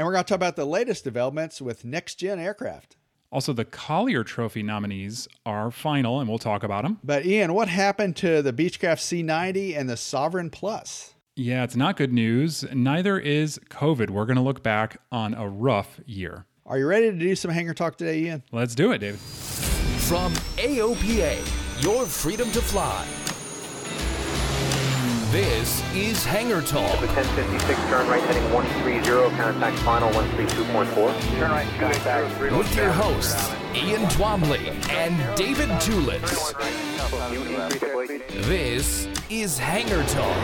And we're going to talk about the latest developments with next gen aircraft. Also, the Collier Trophy nominees are final, and we'll talk about them. But Ian, what happened to the Beechcraft C90 and the Sovereign Plus? Yeah, it's not good news. Neither is COVID. We're going to look back on a rough year. Are you ready to do some hangar talk today, Ian? Let's do it, David. From AOPA, your freedom to fly. This is Hangar Talk. 1056, turn right heading 130, contact final 132.4. Turn right, contact With your hosts, Ian Twombly and David Tulis. This is Hangar Talk.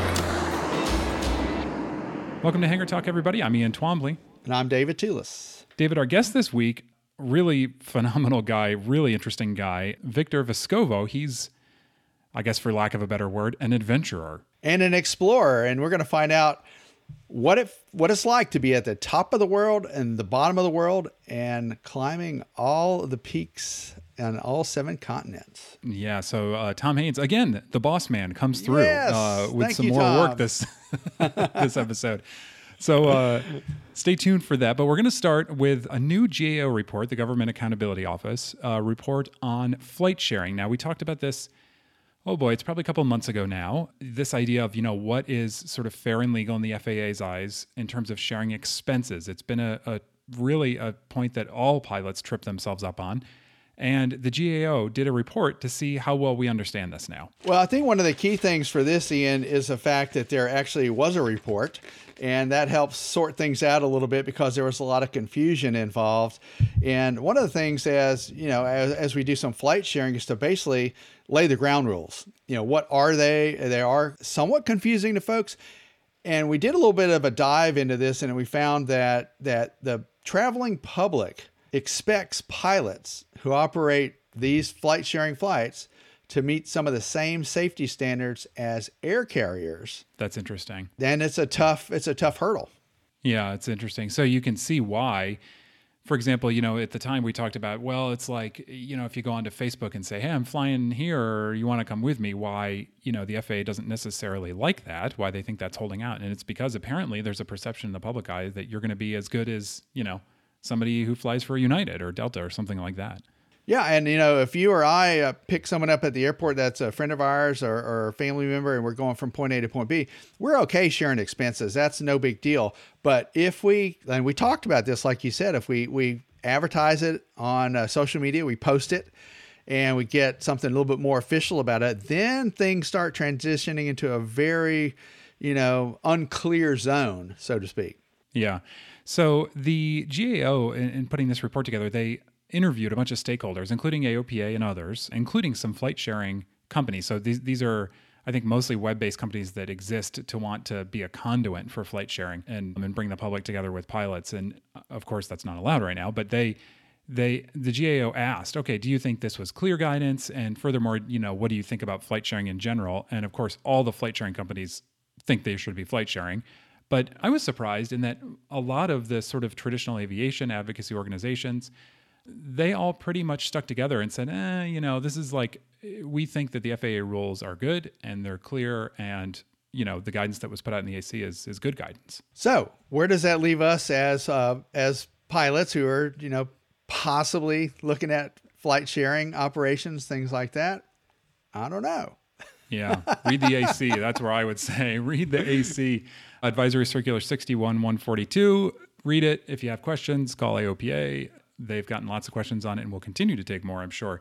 Welcome to Hangar Talk, everybody. I'm Ian Twombly. And I'm David Tulis. David, our guest this week, really phenomenal guy, really interesting guy, Victor Vescovo. He's, I guess, for lack of a better word, an adventurer and an explorer. And we're going to find out what it what it's like to be at the top of the world and the bottom of the world and climbing all the peaks on all seven continents. Yeah. So uh, Tom Haines again, the boss man, comes through yes, uh, with some you, more Tom. work this this episode. So uh, stay tuned for that. But we're going to start with a new GAO report, the Government Accountability Office uh, report on flight sharing. Now we talked about this oh boy, it's probably a couple months ago now. This idea of, you know, what is sort of fair and legal in the FAA's eyes in terms of sharing expenses. It's been a, a really a point that all pilots trip themselves up on. And the GAO did a report to see how well we understand this now. Well, I think one of the key things for this, Ian, is the fact that there actually was a report, and that helps sort things out a little bit because there was a lot of confusion involved. And one of the things, as you know, as, as we do some flight sharing, is to basically lay the ground rules. You know, what are they? They are somewhat confusing to folks. And we did a little bit of a dive into this, and we found that that the traveling public expects pilots who operate these flight sharing flights to meet some of the same safety standards as air carriers. That's interesting. Then it's a tough it's a tough hurdle. Yeah, it's interesting. So you can see why for example, you know, at the time we talked about, well, it's like, you know, if you go onto Facebook and say, hey, I'm flying here, or you want to come with me, why, you know, the FAA doesn't necessarily like that, why they think that's holding out. And it's because apparently there's a perception in the public eye that you're going to be as good as, you know, somebody who flies for United or Delta or something like that. Yeah, and you know, if you or I uh, pick someone up at the airport that's a friend of ours or, or a family member, and we're going from point A to point B, we're okay sharing expenses. That's no big deal. But if we and we talked about this, like you said, if we we advertise it on uh, social media, we post it, and we get something a little bit more official about it, then things start transitioning into a very, you know, unclear zone, so to speak. Yeah. So the GAO, in, in putting this report together, they interviewed a bunch of stakeholders, including AOPA and others, including some flight sharing companies. So these these are I think mostly web-based companies that exist to want to be a conduit for flight sharing and, and bring the public together with pilots. And uh, of course, that's not allowed right now. But they they the GAO asked, okay, do you think this was clear guidance? And furthermore, you know, what do you think about flight sharing in general? And of course, all the flight sharing companies think they should be flight sharing. But I was surprised in that a lot of the sort of traditional aviation advocacy organizations they all pretty much stuck together and said, eh, you know, this is like, we think that the FAA rules are good and they're clear and you know the guidance that was put out in the AC is is good guidance. So, where does that leave us as uh, as pilots who are you know possibly looking at flight sharing operations, things like that? I don't know. Yeah, read the AC. That's where I would say read the AC. Advisory Circular 61 142. Read it. If you have questions, call AOPA. They've gotten lots of questions on it and will continue to take more, I'm sure.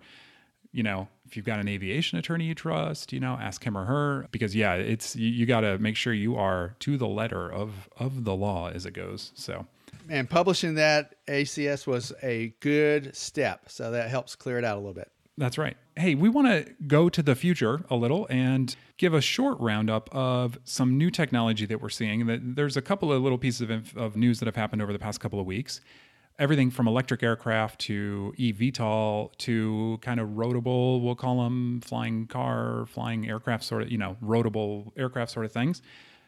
You know, if you've got an aviation attorney you trust, you know, ask him or her because yeah, it's you, you got to make sure you are to the letter of of the law as it goes. So, And publishing that ACS was a good step. So that helps clear it out a little bit. That's right. Hey, we want to go to the future a little and give a short roundup of some new technology that we're seeing. That there's a couple of little pieces of, inf- of news that have happened over the past couple of weeks. Everything from electric aircraft to eVTOL to kind of roadable, we'll call them flying car, flying aircraft sort of, you know, roadable aircraft sort of things.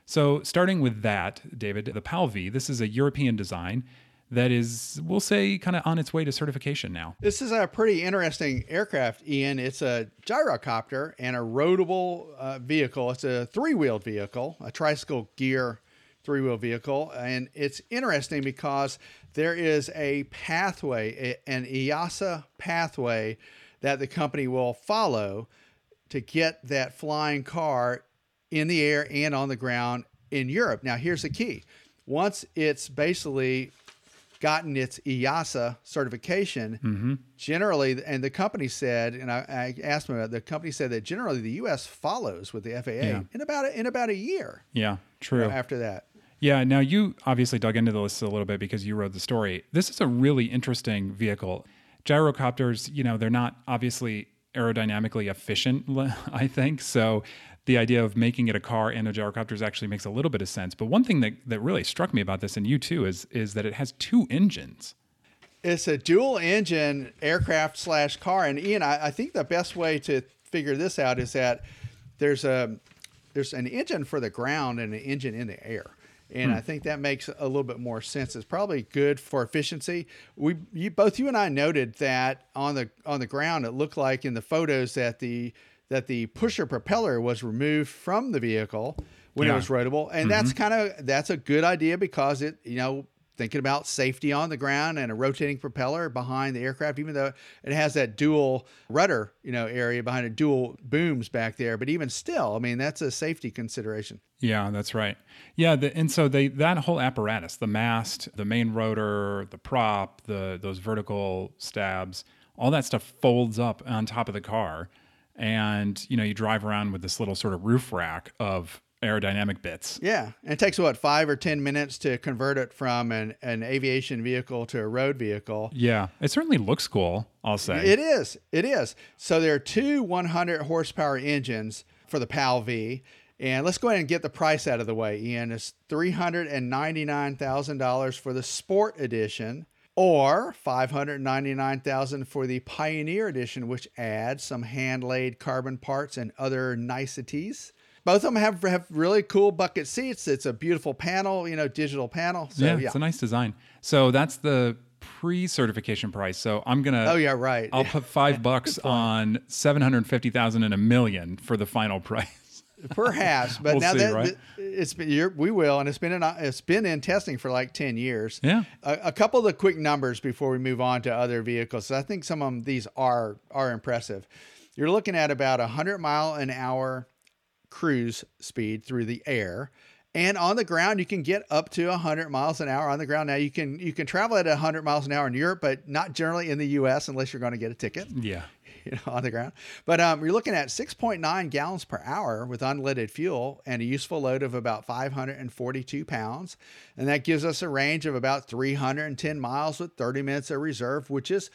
So, starting with that, David, the PAL V, this is a European design that is, we'll say, kind of on its way to certification now. This is a pretty interesting aircraft, Ian. It's a gyrocopter and a roadable uh, vehicle. It's a three wheeled vehicle, a tricycle gear three wheel vehicle. And it's interesting because there is a pathway, an EASA pathway that the company will follow to get that flying car in the air and on the ground in Europe. Now, here's the key once it's basically gotten its EASA certification, mm-hmm. generally, and the company said, and I, I asked them about it, the company said that generally the U.S. follows with the FAA Yeah. in about a, in about a year Yeah, true. after that. Yeah, now you obviously dug into this a little bit because you wrote the story. This is a really interesting vehicle. Gyrocopters, you know, they're not obviously aerodynamically efficient, I think. So the idea of making it a car and a gyrocopters actually makes a little bit of sense. But one thing that, that really struck me about this, and you too, is is that it has two engines. It's a dual engine aircraft slash car. And Ian, I, I think the best way to figure this out is that there's a there's an engine for the ground and an engine in the air. And hmm. I think that makes a little bit more sense. It's probably good for efficiency. We you, both you and I noted that on the on the ground it looked like in the photos that the that the pusher propeller was removed from the vehicle when Yeah. it was roadable. And that's mm-hmm. kind of that's a good idea because it, you know, thinking about safety on the ground and a rotating propeller behind the aircraft, even though it has that dual rudder, you know, area behind it, dual booms back there. But even still, I mean, that's a safety consideration. Yeah, that's right. Yeah, the, and so they that whole apparatus, the mast, the main rotor, the prop, the those vertical stabs, all that stuff folds up on top of the car, and you know you drive around with this little sort of roof rack of aerodynamic bits. Yeah. And it takes what, five or 10 minutes to convert it from an, an aviation vehicle to a road vehicle. Yeah, it certainly looks cool. I'll say. It is. It is. So there are two 100 horsepower engines for the PAL V. And let's go ahead and get the price out of the way, Ian. It's $399,000 for the Sport Edition or $599,000 for the Pioneer Edition, which adds some hand-laid carbon parts and other niceties. Both of them have, have really cool bucket seats. It's a beautiful panel, you know, digital panel. So, yeah, yeah. it's a nice design. So that's the pre-certification price. So I'm gonna. Oh, yeah, right. I'll put five bucks on seven hundred fifty thousand and a million for the final price. Perhaps, but We'll now see, that right? it's been you're, we will, and it's been in it's been in testing for like ten years. Yeah. A, a couple of the quick numbers before we move on to other vehicles. I think some of these are are impressive. You're looking at about a hundred mile an hour cruise speed through the air. And on the ground, you can get up to 100 miles an hour on the ground. Now you can you can travel at 100 miles an hour in Europe, but not generally in the U.S. unless you're going to get a ticket Yeah. you know, on the ground. But um, you're looking at 6.9 gallons per hour with unleaded fuel and a useful load of about 542 pounds. And that gives us a range of about 310 miles with 30 minutes of reserve, which is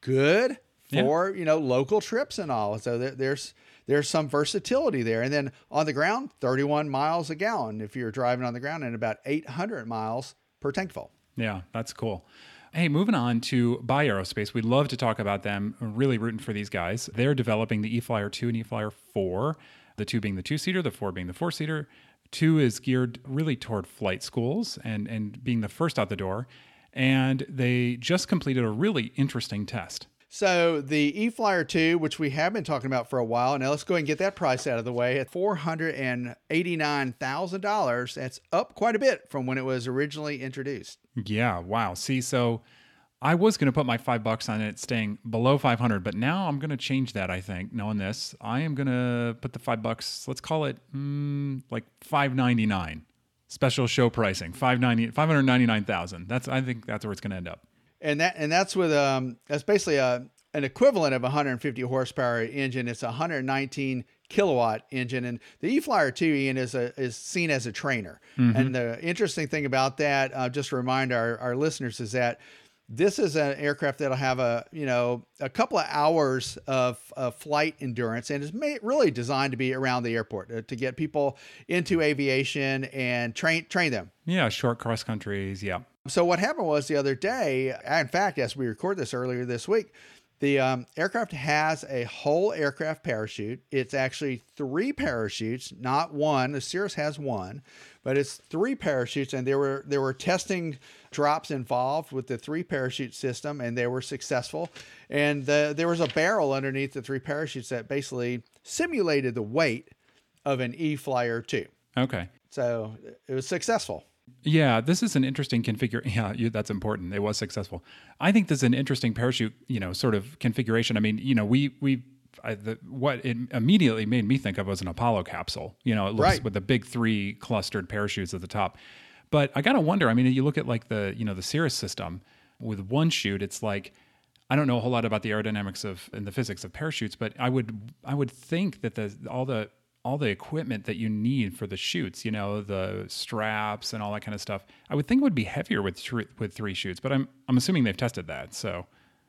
good Yeah. for, you know, local trips and all. So there, there's there's some versatility there. And then on the ground, 31 miles a gallon if you're driving on the ground and about 800 miles per tank full. Yeah, that's cool. Hey, moving on to Bye Aerospace. We'd love to talk about them. Really rooting for these guys. They're developing the eFlyer 2 and eFlyer 4, the 2 being the two seater, the 4 being the four seater. 2 is geared really toward flight schools and, and being the first out the door. And they just completed a really interesting test. So the E-Flyer 2, which we have been talking about for a while, now let's go ahead and get that price out of the way at $489,000. That's up quite a bit from when it was originally introduced. Yeah. Wow. See, so I was going to put my five bucks on it staying below 500, but now I'm going to change that. I think, knowing this, I am going to put the five bucks, let's call it mm, like 599 special show pricing, 590, 599,000. That's, I think that's where it's going to end up. And that, and that's with, um, that's basically a, an equivalent of 150 horsepower engine. It's a 119 kilowatt engine, and the E-Flyer 2 Ian is a is seen as a trainer. And the interesting thing about that, uh, just to remind our, our listeners, is that this is an aircraft that'll have a you know a couple of hours of, of flight endurance and is made, really designed to be around the airport uh, to get people into aviation and train train them Yeah. Short cross countries. Yeah. so what happened was the other day, in fact, as we record this earlier this week, the um, aircraft has a whole aircraft parachute. It's actually three parachutes, not one. The Cirrus has one, but it's three parachutes, and there were there were testing drops involved with the three parachute system, and they were successful. And the, there was a barrel underneath the three parachutes that basically simulated the weight of an E Flyer two. Okay. So it was successful. Yeah, this is an interesting configuration. Yeah, you, that's important. It was successful. I think this is an interesting parachute, you know, sort of configuration. I mean, you know, we we I, the, what it immediately made me think of was an Apollo capsule. You know, it looks Right. with the big three clustered parachutes at the top. But I gotta wonder. I mean, you look at like the you know the Cirrus system with one chute. It's like I don't know a whole lot about the aerodynamics of and the physics of parachutes, but I would I would think that the all the all the equipment that you need for the chutes, you know, the straps and all that kind of stuff, I would think would be heavier with with three chutes. But I'm I'm assuming they've tested that. So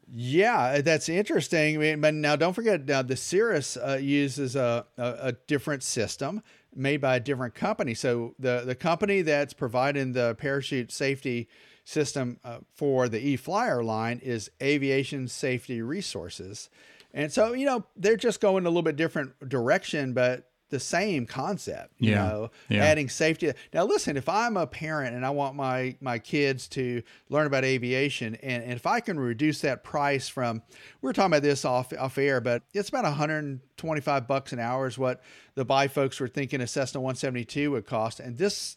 Yeah, that's interesting. I mean, but now don't forget, now the Cirrus uh, uses a, a, a different system made by a different company. So the the company that's providing the parachute safety system uh, for the E Flyer line is Aviation Safety Resources, and so you know they're just going a little bit different direction, but the same concept. You Yeah, know, yeah. adding safety. Now, listen, if I'm a parent and I want my my kids to learn about aviation, and, and if I can reduce that price from, we are talking about this off off air, but it's about 125 bucks an hour is what the Bye folks were thinking a Cessna 172 would cost, and this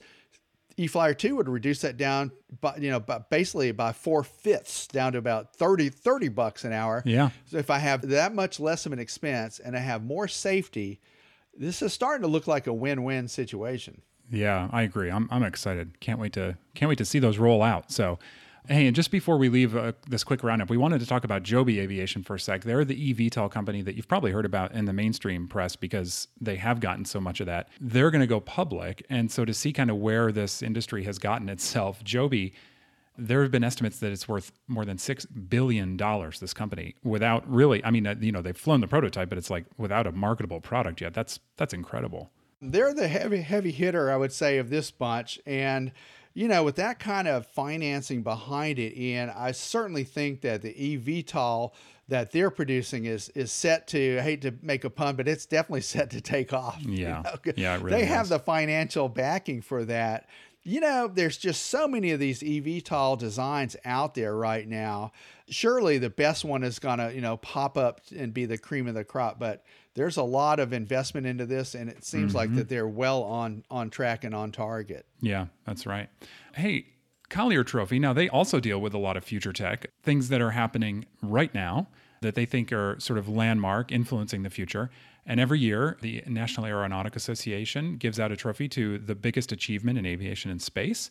E-Flyer 2 would reduce that down, by, you know, by basically by four fifths down to about 30, 30 bucks an hour. Yeah. So if I have that much less of an expense and I have more safety, this is starting to look like a win-win situation. Yeah, I agree. I'm I'm excited. Can't wait to can't wait to see those roll out. So, hey, and just before we leave uh, this quick roundup, we wanted to talk about Joby Aviation for a sec. They're the eVTOL company that you've probably heard about in the mainstream press because they have gotten so much of that. They're going to go public, and so to see kind of where this industry has gotten itself, Joby. There have been estimates that it's worth more than six billion dollars. This company, without really, I mean, uh, you know, they've flown the prototype, but it's like without a marketable product yet. That's that's incredible. They're the heavy heavy hitter, I would say, of this bunch. And you know, with that kind of financing behind it, and I certainly think that the eVTOL that they're producing is is set to. I hate to make a pun, but it's definitely set to take off. you Yeah. know? Yeah, it really they have the financial backing for that. You know, there's just so many of these eVTOL designs out there right now. Surely the best one is gonna, you know, pop up and be the cream of the crop. But there's a lot of investment into this, and it seems like that mm-hmm. they're well on on track and on target. Yeah, that's right. Hey, Collier Trophy. Now, they also deal with a lot of future tech, things that are happening right now that they think are sort of landmark, influencing the future. And every year, the National Aeronautic Association gives out a trophy to the biggest achievement in aviation and space.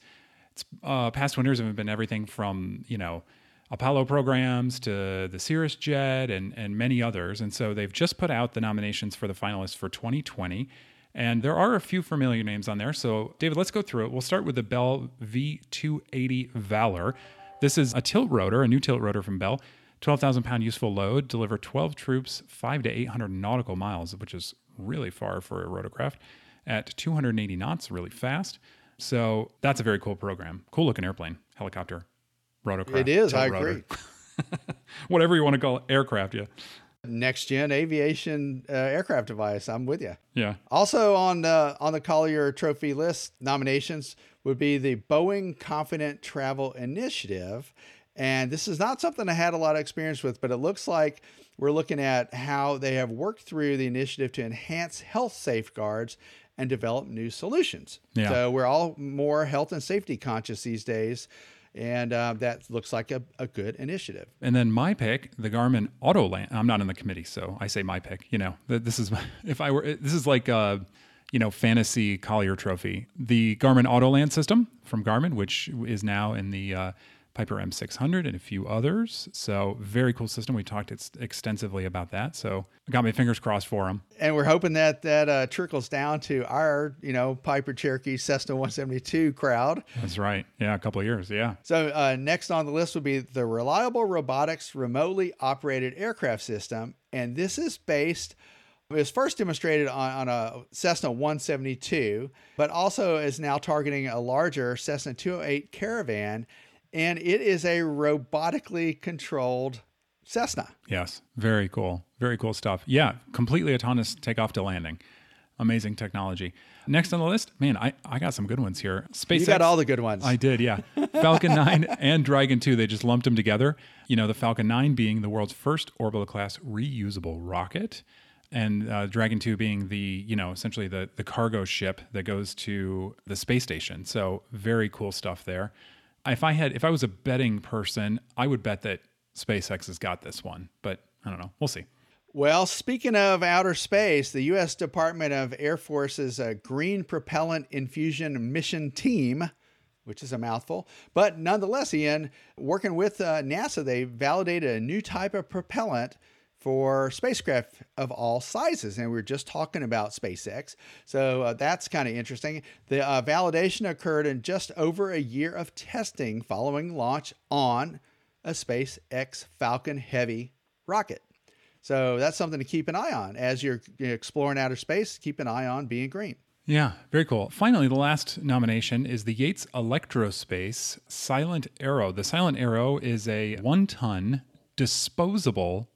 It's, uh, past winners have been everything from, you know, Apollo programs to the Cirrus Jet and, and many others. And so they've just put out the nominations for the finalists for 2020. And there are a few familiar names on there. So, David, let's go through it. We'll start with the Bell V280 Valor. This is a tilt rotor, a new tilt rotor from Bell. 12,000 pound useful load, deliver 12 troops, 5 to 800 nautical miles, which is really far for a rotorcraft, at 280 knots, really fast. So, that's a very cool program. Cool looking airplane, helicopter, rotorcraft. It is, I rotor. agree. Whatever you want to call it, aircraft, yeah. Next gen aviation uh, aircraft device. I'm with you. Yeah. Also on the on the Collier Trophy list nominations would be the Boeing Confident Travel Initiative, And this is not something I had a lot of experience with, but it looks like we're looking at how they have worked through the initiative to enhance health safeguards and develop new solutions. Yeah. So we're all more health and safety conscious these days. And uh, that looks like a, a good initiative. And then my pick, the Garmin Autoland. I'm not in the committee, so I say my pick. You know, this is if I were. This is like a, you know, fantasy Collier Trophy. The Garmin Autoland system from Garmin, which is now in the uh, Piper M600 and a few others. So very cool system. We talked ex- extensively about that. So I got my fingers crossed for them. And we're hoping that that uh, trickles down to our, you know, Piper Cherokee Cessna 172 crowd. That's right. Yeah, a couple of years. Yeah. So uh, next on the list would be the Reliable Robotics Remotely Operated Aircraft System, and this is based. It was first demonstrated on, on a Cessna 172, but also is now targeting a larger Cessna 208 Caravan, and it is a robotically controlled Cessna. Yes. Very cool. Very cool stuff. Yeah. Completely autonomous takeoff to landing. Amazing technology. Next on the list, man, I, I got some good ones here. SpaceX. You got all the good ones. I did, yeah. Falcon 9 and Dragon 2, they just lumped them together. You know, the Falcon 9 being the world's first orbital class reusable rocket, and uh, Dragon 2 being the, you know, essentially the, the cargo ship that goes to the space station. So, very cool stuff there. If I had, if I was a betting person, I would bet that SpaceX has got this one, but I don't know. We'll see. Well, speaking of outer space, the U.S. Department of Air Force's uh, Green Propellant Infusion Mission Team, which is a mouthful, but nonetheless, Ian, working with uh, NASA, they validated a new type of propellant for spacecraft of all sizes. And we were just talking about SpaceX. So uh, that's kind of interesting. The uh, validation occurred in just over a year of testing following launch on a SpaceX Falcon Heavy rocket. So that's something to keep an eye on as you're exploring outer space. Keep an eye on being green. Yeah, very cool. Finally, the last nomination is the Yates Electrospace Silent Arrow. The Silent Arrow is a one ton disposable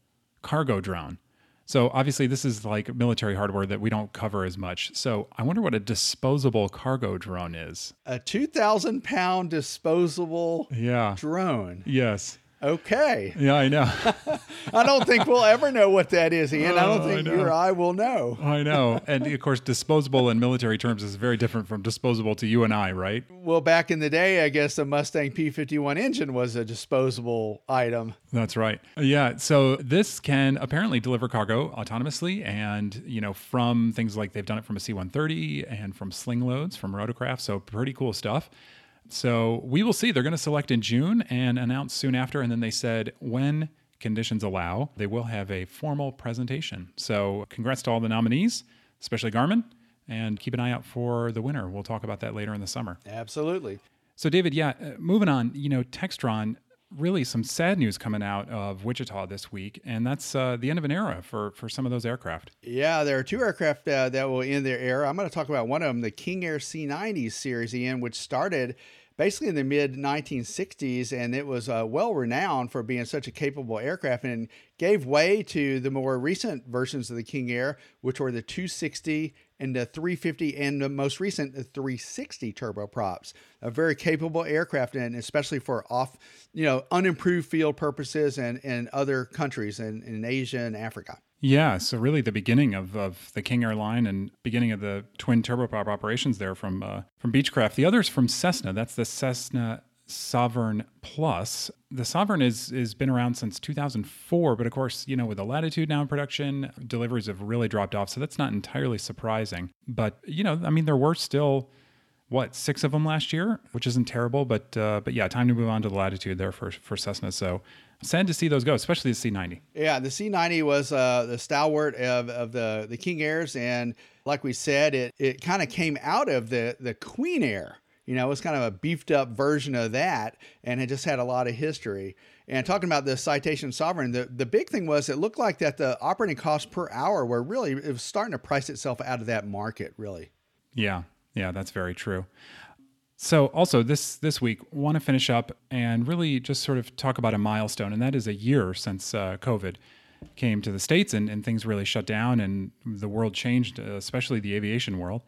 cargo drone. So obviously, this is like military hardware that we don't cover as much. So I wonder what a disposable cargo drone is. A 2,000 pound disposable Yeah. drone. Yes. Okay. Yeah, I know. I don't think we'll ever know what that is, Ian. I don't Oh, I think you or I will know. I know. And of course, disposable in military terms is very different from disposable to you and I, right? Well, back in the day, I guess the Mustang P51 engine was a disposable item. That's right. Yeah. So this can apparently deliver cargo autonomously, and you know from things like they've done it from a C-130 and from sling loads from rotorcraft. So pretty cool stuff. So we will see. They're going to select in June and announce soon after, and then they said when conditions allow, they will have a formal presentation. So congrats to all the nominees, especially Garmin, and keep an eye out for the winner. We'll talk about that later in the summer. Absolutely. So, David, yeah, uh, moving on, you know, Textron, really some sad news coming out of Wichita this week, and that's uh, the end of an era for, for some of those aircraft. Yeah, there are two aircraft uh, that will end their era. I'm going to talk about one of them, the King Air C90 series, Ian, which started basically in the mid 1960s, and it was uh, well renowned for being such a capable aircraft, and gave way to the more recent versions of the King Air, which were the 260 and the 350, and the most recent the 360 turboprops. A very capable aircraft, and especially for off, you know, unimproved field purposes and in other countries in, in Asia and Africa. Yeah, so really the beginning of, of the King Air line and beginning of the twin turboprop operations there from uh, from Beechcraft. The other's from Cessna. That's the Cessna Sovereign Plus. The Sovereign is is been around since 2004, but of course, you know, with the Latitude now in production, deliveries have really dropped off. So that's not entirely surprising. But you know, I mean, there were still what six of them last year, which isn't terrible. But uh, but yeah, time to move on to the Latitude there for for Cessna. So sad to see those go, especially the C90. Yeah, the C90 was uh, the stalwart of, of the, the King Airs. And like we said, it, it kind of came out of the, the Queen Air. You know, it was kind of a beefed up version of that, and it just had a lot of history. And talking about the Citation Sovereign, the, the big thing was it looked like that the operating costs per hour were really, it was starting to price itself out of that market, really. Yeah, yeah, that's very true. So also this this week want to finish up and really just sort of talk about a milestone, and that is a year since uh, COVID came to the states and, and things really shut down and the world changed, uh, especially the aviation world.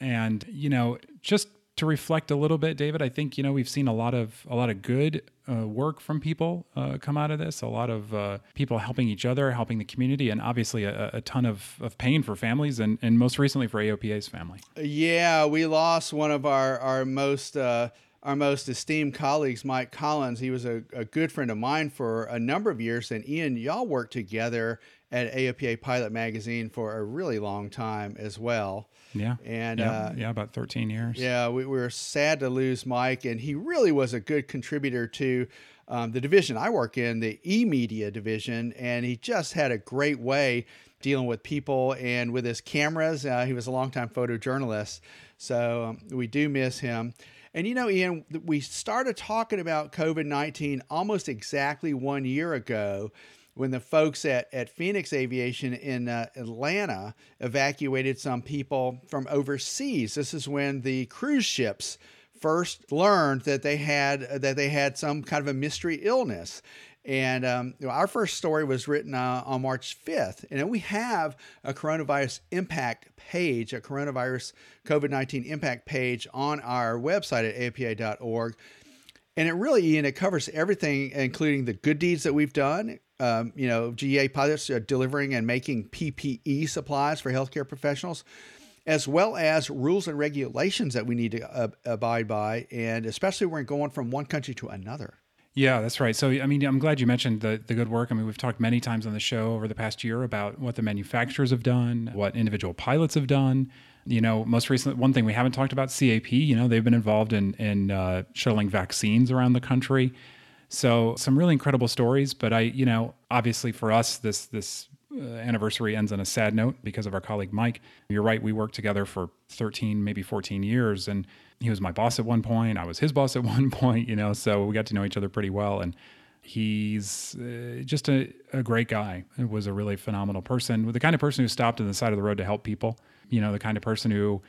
And you know, just to reflect a little bit, David. I think you know we've seen a lot of a lot of good uh, work from people uh, come out of this. A lot of uh, people helping each other, helping the community, and obviously a, a ton of, of pain for families, and, and most recently for AOPA's family. Yeah, we lost one of our our most uh, our most esteemed colleagues, Mike Collins. He was a, a good friend of mine for a number of years, and Ian, y'all worked together at AOPA Pilot Magazine for a really long time as well. Yeah. And yeah, uh, yeah about 13 years. Yeah, we, we were sad to lose Mike, and he really was a good contributor to um, the division I work in, the e media division, and he just had a great way dealing with people and with his cameras. Uh, he was a longtime photojournalist, so um, we do miss him. And you know, Ian, we started talking about COVID 19 almost exactly one year ago when the folks at, at Phoenix Aviation in uh, Atlanta evacuated some people from overseas. This is when the cruise ships first learned that they had that they had some kind of a mystery illness. And um, our first story was written uh, on March 5th. And we have a coronavirus impact page, a coronavirus COVID 19 impact page on our website at aopa.org. And it really, Ian, it covers everything, including the good deeds that we've done. Um, you know, GA pilots are delivering and making PPE supplies for healthcare professionals, as well as rules and regulations that we need to uh, abide by, and especially when going from one country to another. Yeah, that's right. So, I mean, I'm glad you mentioned the, the good work. I mean, we've talked many times on the show over the past year about what the manufacturers have done, what individual pilots have done. You know, most recently, one thing we haven't talked about, CAP, you know, they've been involved in, in uh, shuttling vaccines around the country. So, some really incredible stories. But I, you know, obviously for us, this, this, uh, anniversary ends on a sad note because of our colleague Mike. You're right, we worked together for 13, maybe 14 years, and he was my boss at one point. I was his boss at one point, you know, so we got to know each other pretty well. And he's uh, just a, a great guy. It was a really phenomenal person, the kind of person who stopped on the side of the road to help people. You know, the kind of person who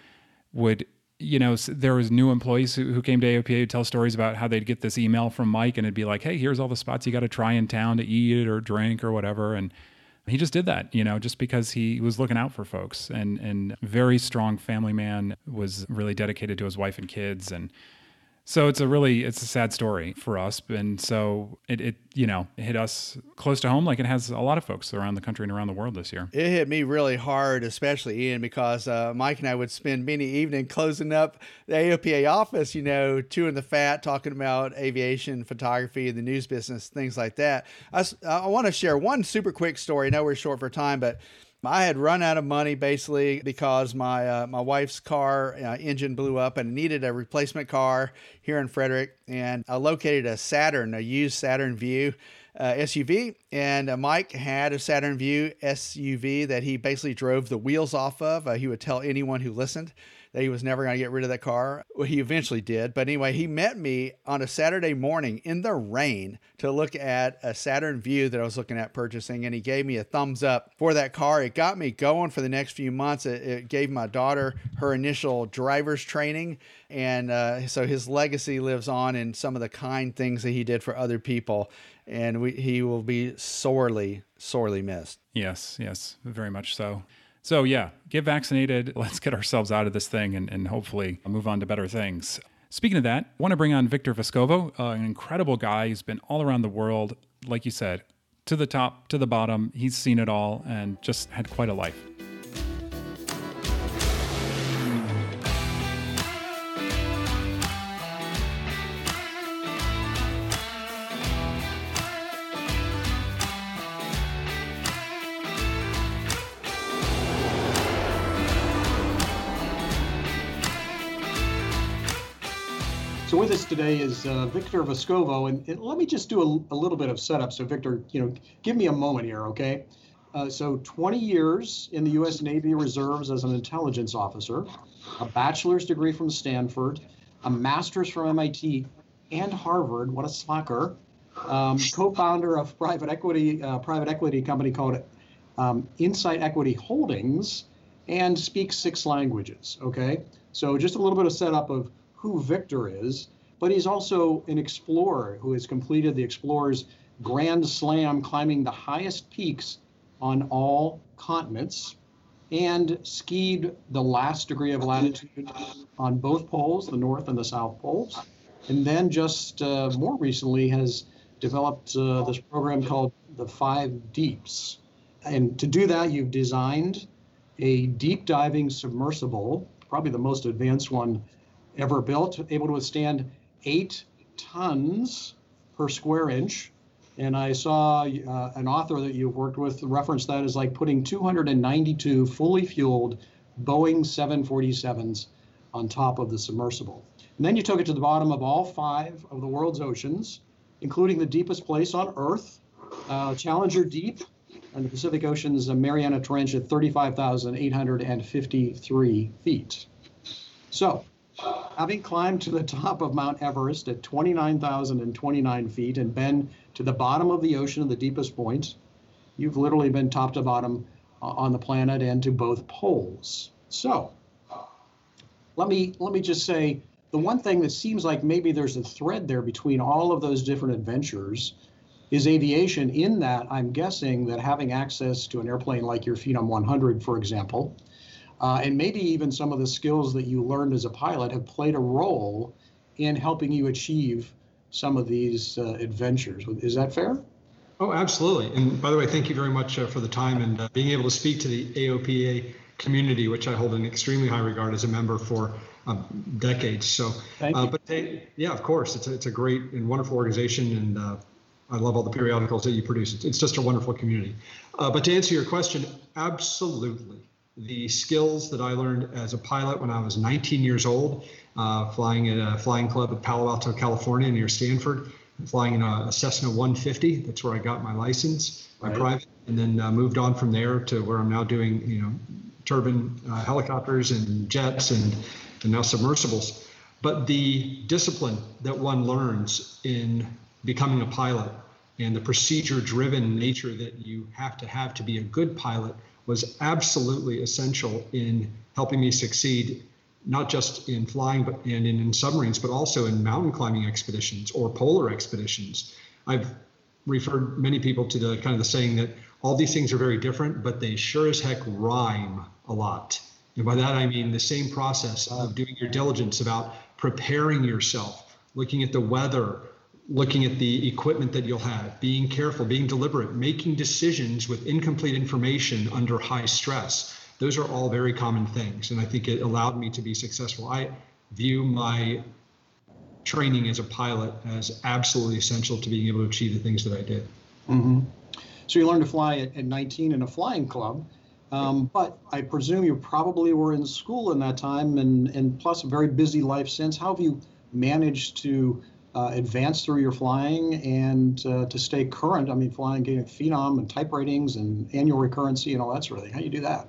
would, you know, there was new employees who, who came to AOPA who tell stories about how they'd get this email from Mike and it'd be like, hey, here's all the spots you got to try in town to eat or drink or whatever. And he just did that, you know, just because he was looking out for folks and and very strong family man was really dedicated to his wife and kids and so it's a really it's a sad story for us. And so it, it you know it hit us close to home like it has a lot of folks around the country and around the world this year. It hit me really hard especially ian because uh, mike and i would spend many evening closing up the aopa office you know chewing the fat talking about aviation photography the news business things like that. I, I want to share one super quick story. I know we're short for time but I had run out of money basically because my uh, my wife's car uh, engine blew up and needed a replacement car here in Frederick. And I located a Saturn, a used Saturn Vue uh, SUV, and uh, Mike had a Saturn Vue SUV that he basically drove the wheels off of. Uh, he would tell anyone who listened that he was never going to get rid of that car. Well, he eventually did. But anyway, he met me on a Saturday morning in the rain to look at a Saturn Vue that I was looking at purchasing, and he gave me a thumbs up for that car. It got me going for the next few months. It, it gave my daughter her initial driver's training, and uh, so his legacy lives on in some of the kind things that he did for other people. And we, he will be sorely, sorely missed. Yes, yes, very much so. So, yeah, get vaccinated. Let's get ourselves out of this thing and, and hopefully move on to better things. Speaking of that, I want to bring on Victor Vescovo, uh, an incredible guy who's been all around the world. Like you said, to the top, to the bottom. He's seen it all and just had quite a life. Today is uh, Victor Vescovo, and, and, let me just do a, a, little bit of setup. So Victor, you know, give me a moment here, okay? Uh, so 20 years in the U.S. Navy Reserves as an intelligence officer, a bachelor's degree from Stanford, a master's from MIT and Harvard. What a slacker! Um, co-founder of private equity, uh, private equity company called um, Insight Equity Holdings, and speaks six languages. Okay, so just a little bit of setup of who Victor is, but he's also an explorer who has completed the Explorer's Grand Slam, climbing the highest peaks on all continents. and skied the last degree of latitude on both poles, the North and the South poles. And then just uh, more recently has developed uh, this program called the Five Deeps. And to do that, you've designed a deep diving submersible, probably the most advanced one ever built, able to withstand eight tons per square inch. And I saw uh, an author that you've worked with reference that as like putting 292 fully fueled Boeing 747s on top of the submersible. And then you took it to the bottom of all five of the world's oceans, including the deepest place on Earth, uh, Challenger Deep, and the Pacific Ocean's Mariana Trench at 35,853 feet. So, having climbed to the top of Mount Everest at 29,029 feet and been to the bottom of the ocean, at the deepest point, you've literally been top to bottom uh, on the planet and to both poles. So, let me let me just say the one thing that seems like maybe there's a thread there between all of those different adventures is aviation in that I'm guessing that having access to an airplane like your Phenom 100, for example, uh, and maybe even some of the skills that you learned as a pilot have played a role in helping you achieve some of these uh, adventures. Is that fair? Oh, absolutely. And by the way, thank you very much uh, for the time and uh, being able to speak to the AOPA community, which I hold in extremely high regard as a member for um, decades. So, uh, but they, yeah, of course, it's a, it's a great and wonderful organization, and uh, I love all the periodicals that you produce. It's, it's just a wonderful community. Uh, but to answer your question, absolutely. The skills that I learned as a pilot when I was 19 years old, uh, flying at a flying club at Palo Alto, California, near Stanford, flying in a, Cessna 150. That's where I got my license, my right. private, and then uh, moved on from there to where I'm now doing, you know, turbine uh, helicopters and jets and, and now submersibles. But the discipline that one learns in becoming a pilot and the procedure driven nature that you have to have to be a good pilot was absolutely essential in helping me succeed not just in flying but and in, in submarines but also in mountain climbing expeditions or polar expeditions. I've referred many people to the kind of the saying that all these things are very different but they sure as heck rhyme a lot. And by that i mean the same process of doing your diligence about preparing yourself looking at the weather looking at the equipment that you'll have, being careful, being deliberate, making decisions with incomplete information under high stress. Those are all very common things. And I think it allowed me to be successful. I view my training as a pilot as absolutely essential to being able to achieve the things that I did. Mm-hmm. So you learned to fly at, at 19 in a flying club. Um, but I presume you probably were in school in that time and, and plus a very busy life since. How have you managed to uh, advance through your flying and uh, to stay current. I mean, flying, getting phenom and type ratings and annual recurrency and all that sort of thing. How do you do that?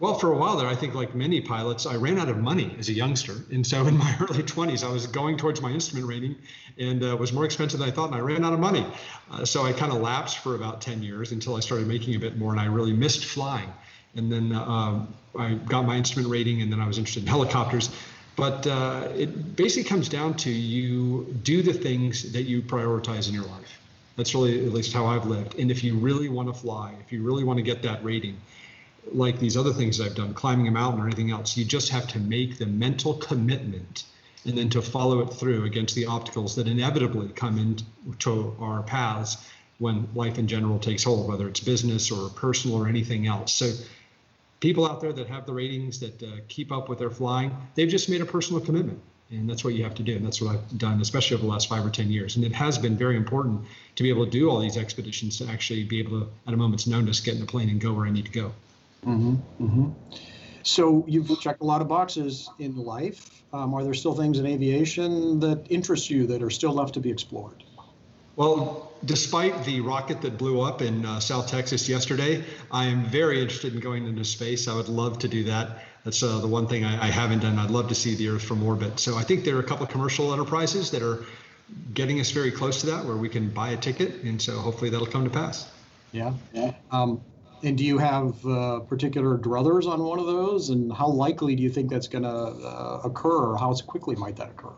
Well, for a while there, I think like many pilots, I ran out of money as a youngster. And so in my early 20s, I was going towards my instrument rating and uh, was more expensive than I thought, and I ran out of money. Uh, so I kind of lapsed for about 10 years until I started making a bit more, and I really missed flying. And then uh, um, I got my instrument rating, and then I was interested in helicopters. But uh, it basically comes down to you do the things that you prioritize in your life. That's really at least how I've lived. And if you really want to fly, if you really want to get that rating, like these other things I've done, climbing a mountain or anything else, you just have to make the mental commitment and then to follow it through against the obstacles that inevitably come into our paths when life in general takes hold, whether it's business or personal or anything else. So people out there that have the ratings that uh, keep up with their flying, they've just made a personal commitment. And that's what you have to do. And that's what I've done, especially over the last five or 10 years. And it has been very important to be able to do all these expeditions to actually be able to, at a moment's notice, get in a plane and go where I need to go. Mm-hmm. Mm-hmm. So you've checked a lot of boxes in life. Um, are there still things in aviation that interest you that are still left to be explored? Well, despite the rocket that blew up in uh, South Texas yesterday, I am very interested in going into space. I would love to do that. That's uh, the one thing I, I, haven't done. I'd love to see the Earth from orbit. So I think there are a couple of commercial enterprises that are getting us very close to that, where we can buy a ticket, and so hopefully that'll come to pass. Yeah. Yeah. Um, and do you have uh, particular druthers on one of those? And how likely do you think that's going to uh, occur, or how quickly might that occur?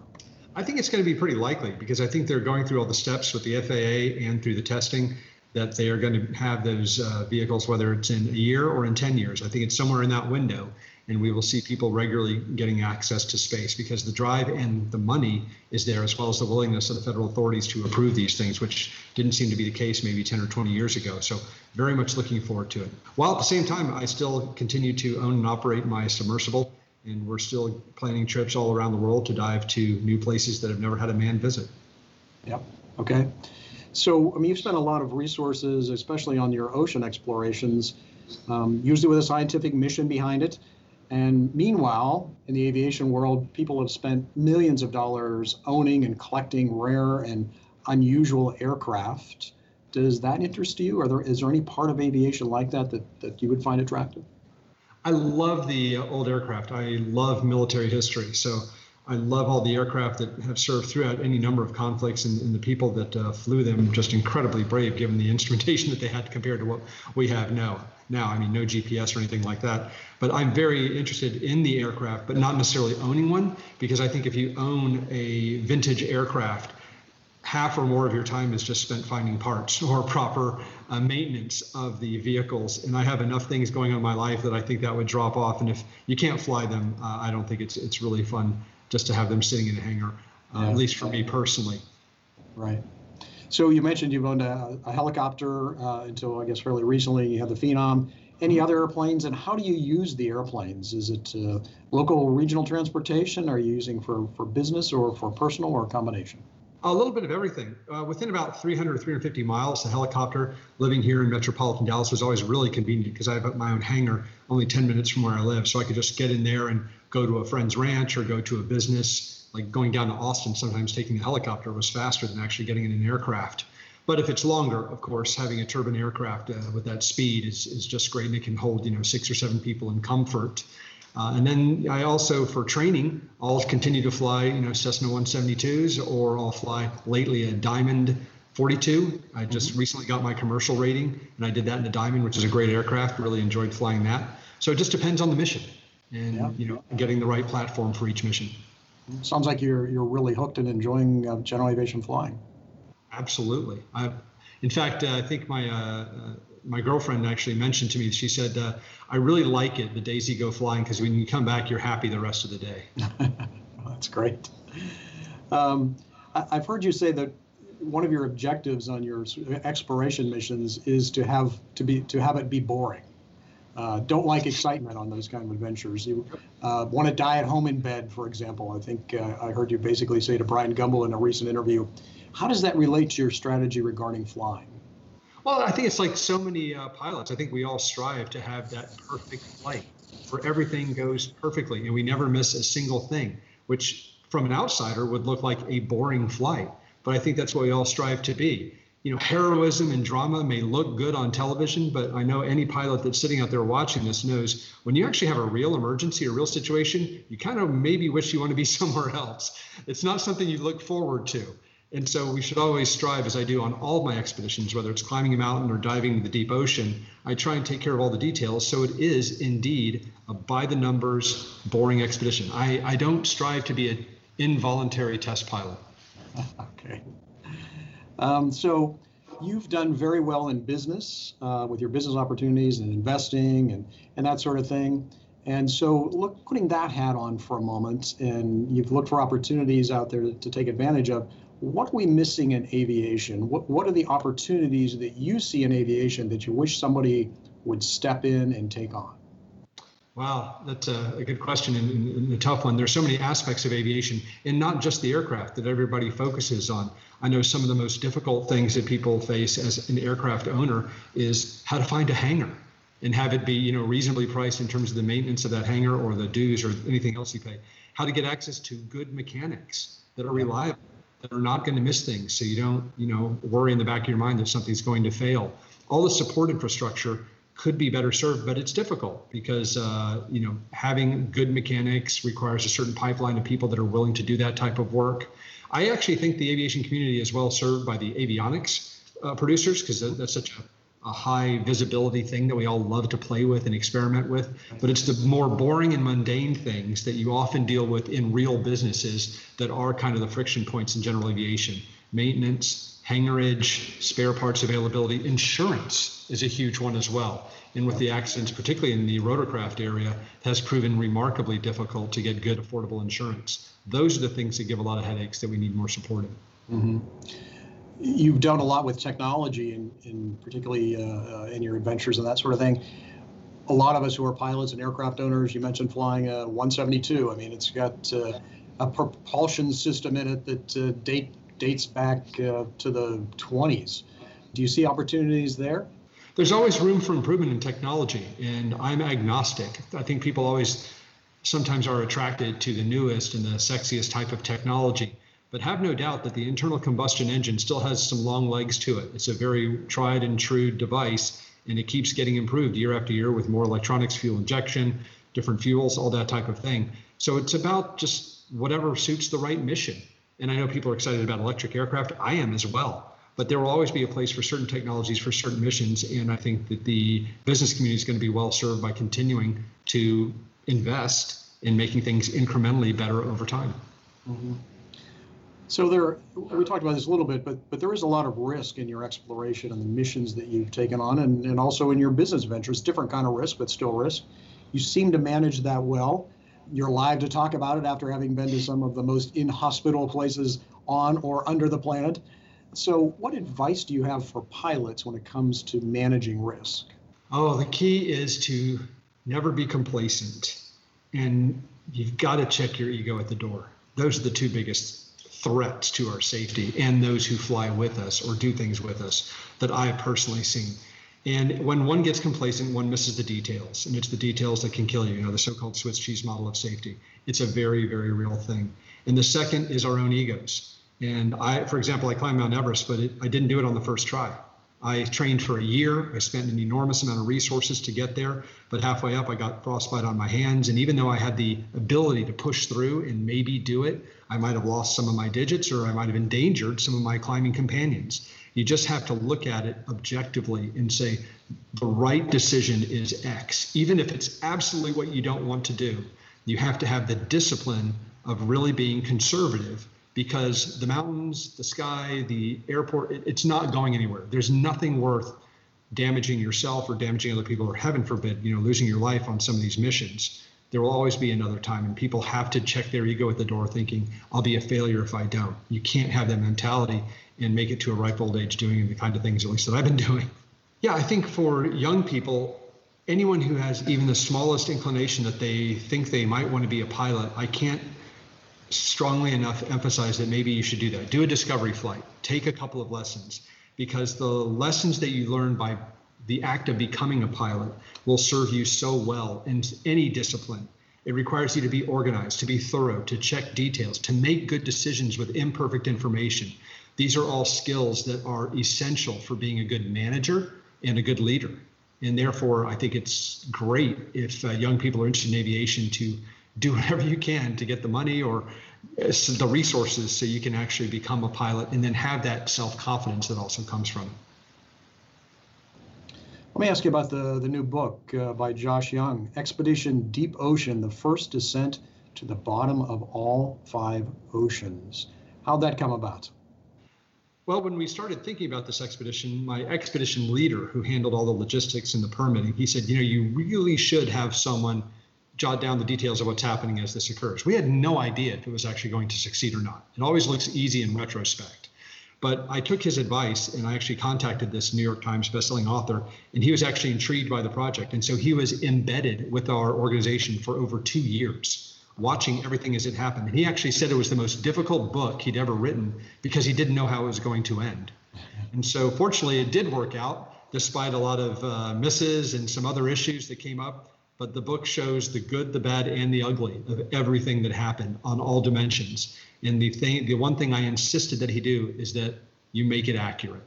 I think it's going to be pretty likely because I think they're going through all the steps with the FAA and through the testing. that they are going to have those uh, vehicles, whether it's in a year or in 10 years. I think it's somewhere in that window and we will see people regularly getting access to space because the drive and the money is there as well as the willingness of the federal authorities to approve these things which didn't seem to be the case maybe 10 or 20 years ago so very much looking forward to it while at the same time i still continue to own and operate my submersible and we're still planning trips all around the world to dive to new places that have never had a man visit yep okay so i mean you've spent a lot of resources especially on your ocean explorations um, usually with a scientific mission behind it and meanwhile, in the aviation world, people have spent millions of dollars owning and collecting rare and unusual aircraft. Does that interest you? Are there is there any part of aviation like that that, that you would find attractive? I love the uh, old aircraft. I love military history. So I love all the aircraft that have served throughout any number of conflicts and, and the people that uh, flew them just incredibly brave given the instrumentation that they had compared to what we have now. Now, I mean, no GPS or anything like that. But I'm very interested in the aircraft, but not necessarily owning one, because I think if you own a vintage aircraft, half or more of your time is just spent finding parts or proper uh, maintenance of the vehicles. And I have enough things going on in my life that I think that would drop off. And if you can't fly them, uh, I don't think it's it's really fun just to have them sitting in a hangar, uh, yeah. at least for me personally. Right. So you mentioned you've owned a, a helicopter uh, until I guess fairly recently. You have the Phenom. Any other airplanes, and how do you use the airplanes? Is it uh, local, regional transportation? Are you using for for business or for personal, or a combination? A little bit of everything. Uh, within about 300 or 350 miles, the helicopter living here in metropolitan Dallas was always really convenient because I have my own hangar only 10 minutes from where I live. So I could just get in there and go to a friend's ranch or go to a business. Like going down to Austin, sometimes taking the helicopter was faster than actually getting in an aircraft. But if it's longer, of course, having a turbine aircraft uh, with that speed is, is just great and it can hold, you know, six or seven people in comfort. Uh, and then I also, for training, I'll continue to fly, you know, Cessna 172s, or I'll fly lately a Diamond 42. I just mm-hmm. recently got my commercial rating, and I did that in the Diamond, which is a great aircraft. Really enjoyed flying that. So it just depends on the mission and yeah. you know getting the right platform for each mission. Sounds like you're you're really hooked and enjoying uh, general aviation flying. Absolutely. I, in fact, uh, I think my uh, uh, my girlfriend actually mentioned to me. She said, uh, "I really like it the days you go flying because when you come back, you're happy the rest of the day." That's great. Um, I, I've heard you say that one of your objectives on your exploration missions is to have to be to have it be boring uh, don't like excitement on those kind of adventures. You uh, want to die at home in bed, for example. I think uh, I heard you basically say to Bryant Gumbel in a recent interview. How does that relate to your strategy regarding flying? Well, I think it's like so many uh, pilots. I think we all strive to have that perfect flight where everything goes perfectly and we never miss a single thing, which from an outsider would look like a boring flight. But I think that's what we all strive to be you know, heroism and drama may look good on television, but I know any pilot that's sitting out there watching this knows when you actually have a real emergency, a real situation, you kind of maybe wish you want to be somewhere else. It's not something you look forward to. And so we should always strive, as I do on all my expeditions, whether it's climbing a mountain or diving the deep ocean, I try and take care of all the details. So it is indeed a by the numbers, boring expedition. I, I don't strive to be an involuntary test pilot. okay. Um, so you've done very well in business uh, with your business opportunities and investing and, and that sort of thing. And so, look, putting that hat on for a moment, and you've looked for opportunities out there to, to take advantage of. What are we missing in aviation? What What are the opportunities that you see in aviation that you wish somebody would step in and take on? Wow, that's a, a good question and, and, a tough one. There's so many aspects of aviation, and not just the aircraft that everybody focuses on. I know some of the most difficult things that people face as an aircraft owner is how to find a hangar and have it be, you know, reasonably priced in terms of the maintenance of that hangar or the dues or anything else you pay. How to get access to good mechanics that are reliable, that are not going to miss things, so you don't, you know, worry in the back of your mind that something's going to fail. All the support infrastructure could be better served, but it's difficult because uh, you know having good mechanics requires a certain pipeline of people that are willing to do that type of work. I actually think the aviation community is well served by the avionics uh, producers because that's such a, a, high visibility thing that we all love to play with and experiment with. But it's the more boring and mundane things that you often deal with in real businesses that are kind of the friction points in general aviation: maintenance, hangarage, spare parts availability, insurance is a huge one as well. And with the accidents, particularly in the rotorcraft area, has proven remarkably difficult to get good, affordable insurance. Those are the things that give a lot of headaches that we need more support in. Mm-hmm. You've done a lot with technology, and particularly uh, uh, in your adventures and that sort of thing. A lot of us who are pilots and aircraft owners, you mentioned flying a 172. I mean, it's got uh, a propulsion system in it that uh, date dates back uh, to the 20s. Do you see opportunities there? There's always room for improvement in technology, and I'm agnostic. I think people always sometimes are attracted to the newest and the sexiest type of technology. But have no doubt that the internal combustion engine still has some long legs to it. It's a very tried and true device, and it keeps getting improved year after year with more electronics, fuel injection, different fuels, all that type of thing. So it's about just whatever suits the right mission. And I know people are excited about electric aircraft. I am as well. But there will always be a place for certain technologies for certain missions. And I think that the business community is going to be well served by continuing to invest in making things incrementally better over time. Mm-hmm. So there, we talked about this a little bit, but but there is a lot of risk in your exploration and the missions that you've taken on, and, and also in your business ventures. Different kind of risk, but still risk. You seem to manage that well. You're live to talk about it after having been to some of the most inhospitable places on or under the planet. So, what advice do you have for pilots when it comes to managing risk? Oh, the key is to never be complacent. And you've got to check your ego at the door. Those are the two biggest threats to our safety and those who fly with us or do things with us that I have personally seen. And when one gets complacent, one misses the details, and it's the details that can kill you. You know, the so-called Swiss cheese model of safety. It's a very, very real thing. And the second is our own egos. And I, for example, I climbed Mount Everest, but it, I didn't do it on the first try. I trained for a year. I spent an enormous amount of resources to get there, but halfway up, I got frostbite on my hands. And even though I had the ability to push through and maybe do it, I might have lost some of my digits or I might have endangered some of my climbing companions. You just have to look at it objectively and say, the right decision is X. Even if it's absolutely what you don't want to do, you have to have the discipline of really being conservative because the mountains, the sky, the airport, it, it's not going anywhere. There's nothing worth damaging yourself or damaging other people, or heaven forbid, you know, losing your life on some of these missions. There will always be another time, and people have to check their ego at the door, thinking, "I'll be a failure if I don't." You can't have that mentality and make it to a ripe old age doing the kind of things, at least that I've been doing. Yeah, I think for young people, anyone who has even the smallest inclination that they think they might want to be a pilot, I can't strongly enough emphasize that maybe you should do that. Do a discovery flight, take a couple of lessons, because the lessons that you learn by the act of becoming a pilot will serve you so well in any discipline. It requires you to be organized, to be thorough, to check details, to make good decisions with imperfect information. These are all skills that are essential for being a good manager and a good leader. And therefore, I think it's great if uh, young people are interested in aviation to do whatever you can to get the money or uh, the resources so you can actually become a pilot and then have that self confidence that also comes from it. Let me ask you about the, the new book uh, by Josh Young Expedition Deep Ocean The First Descent to the Bottom of All Five Oceans. How'd that come about? Well, when we started thinking about this expedition, my expedition leader who handled all the logistics and the permitting, he said, you know, you really should have someone jot down the details of what's happening as this occurs. We had no idea if it was actually going to succeed or not. It always looks easy in retrospect. But I took his advice and I actually contacted this New York Times bestselling author, and he was actually intrigued by the project. And so he was embedded with our organization for over two years watching everything as it happened. And he actually said it was the most difficult book he'd ever written because he didn't know how it was going to end. And so, fortunately, it did work out despite a lot of uh, misses and some other issues that came up. But the book shows the good, the bad, and the ugly of everything that happened on all dimensions. And the thing, the one thing I insisted that he do is that you make it accurate.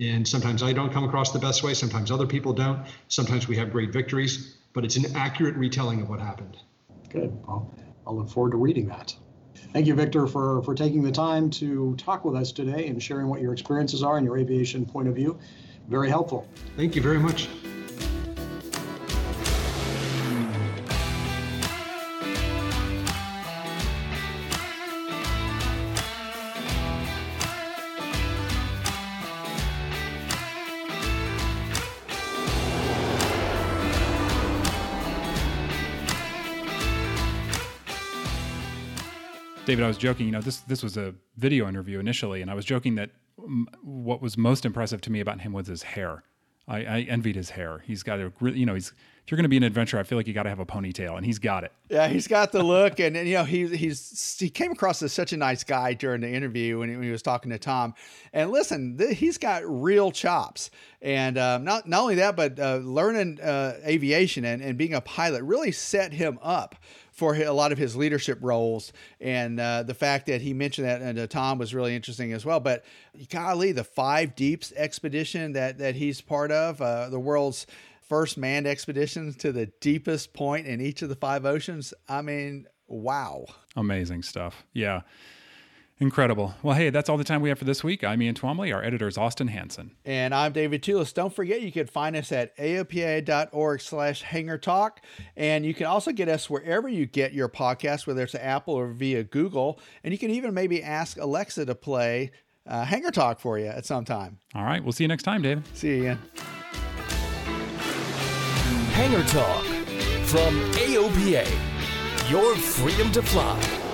And sometimes I don't come across the best way. Sometimes other people don't. Sometimes we have great victories, but it's an accurate retelling of what happened. Good. Well, I'll look forward to reading that. Thank you, Victor, for, for taking the time to talk with us today and sharing what your experiences are and your aviation point of view. Very helpful. Thank you very much. David, I was joking. You know, this this was a video interview initially, and I was joking that um, what was most impressive to me about him was his hair. I, I envied his hair. He's got a, re- you know, he's if you're going to be an adventurer, I feel like you got to have a ponytail, and he's got it. Yeah, he's got the look, and, and you know he he's he came across as such a nice guy during the interview when he, when he was talking to Tom. And listen, th- he's got real chops, and um, not not only that, but uh, learning uh, aviation and, and being a pilot really set him up for a lot of his leadership roles. And uh, the fact that he mentioned that and uh, Tom was really interesting as well. But golly, the Five Deeps expedition that that he's part of, uh, the world's first manned expedition to the deepest point in each of the five oceans. I mean, wow. Amazing stuff. Yeah. Incredible. Well, hey, that's all the time we have for this week. I'm Ian Twombly. Our editor is Austin Hanson. And I'm David Tulis. Don't forget, you can find us at aopa.org slash hangar talk. And you can also get us wherever you get your podcast, whether it's Apple or via Google. And you can even maybe ask Alexa to play uh, Hangar Talk for you at some time. All right. We'll see you next time, David. See you, Ian. Hangar Talk from AOPA. Your freedom to fly.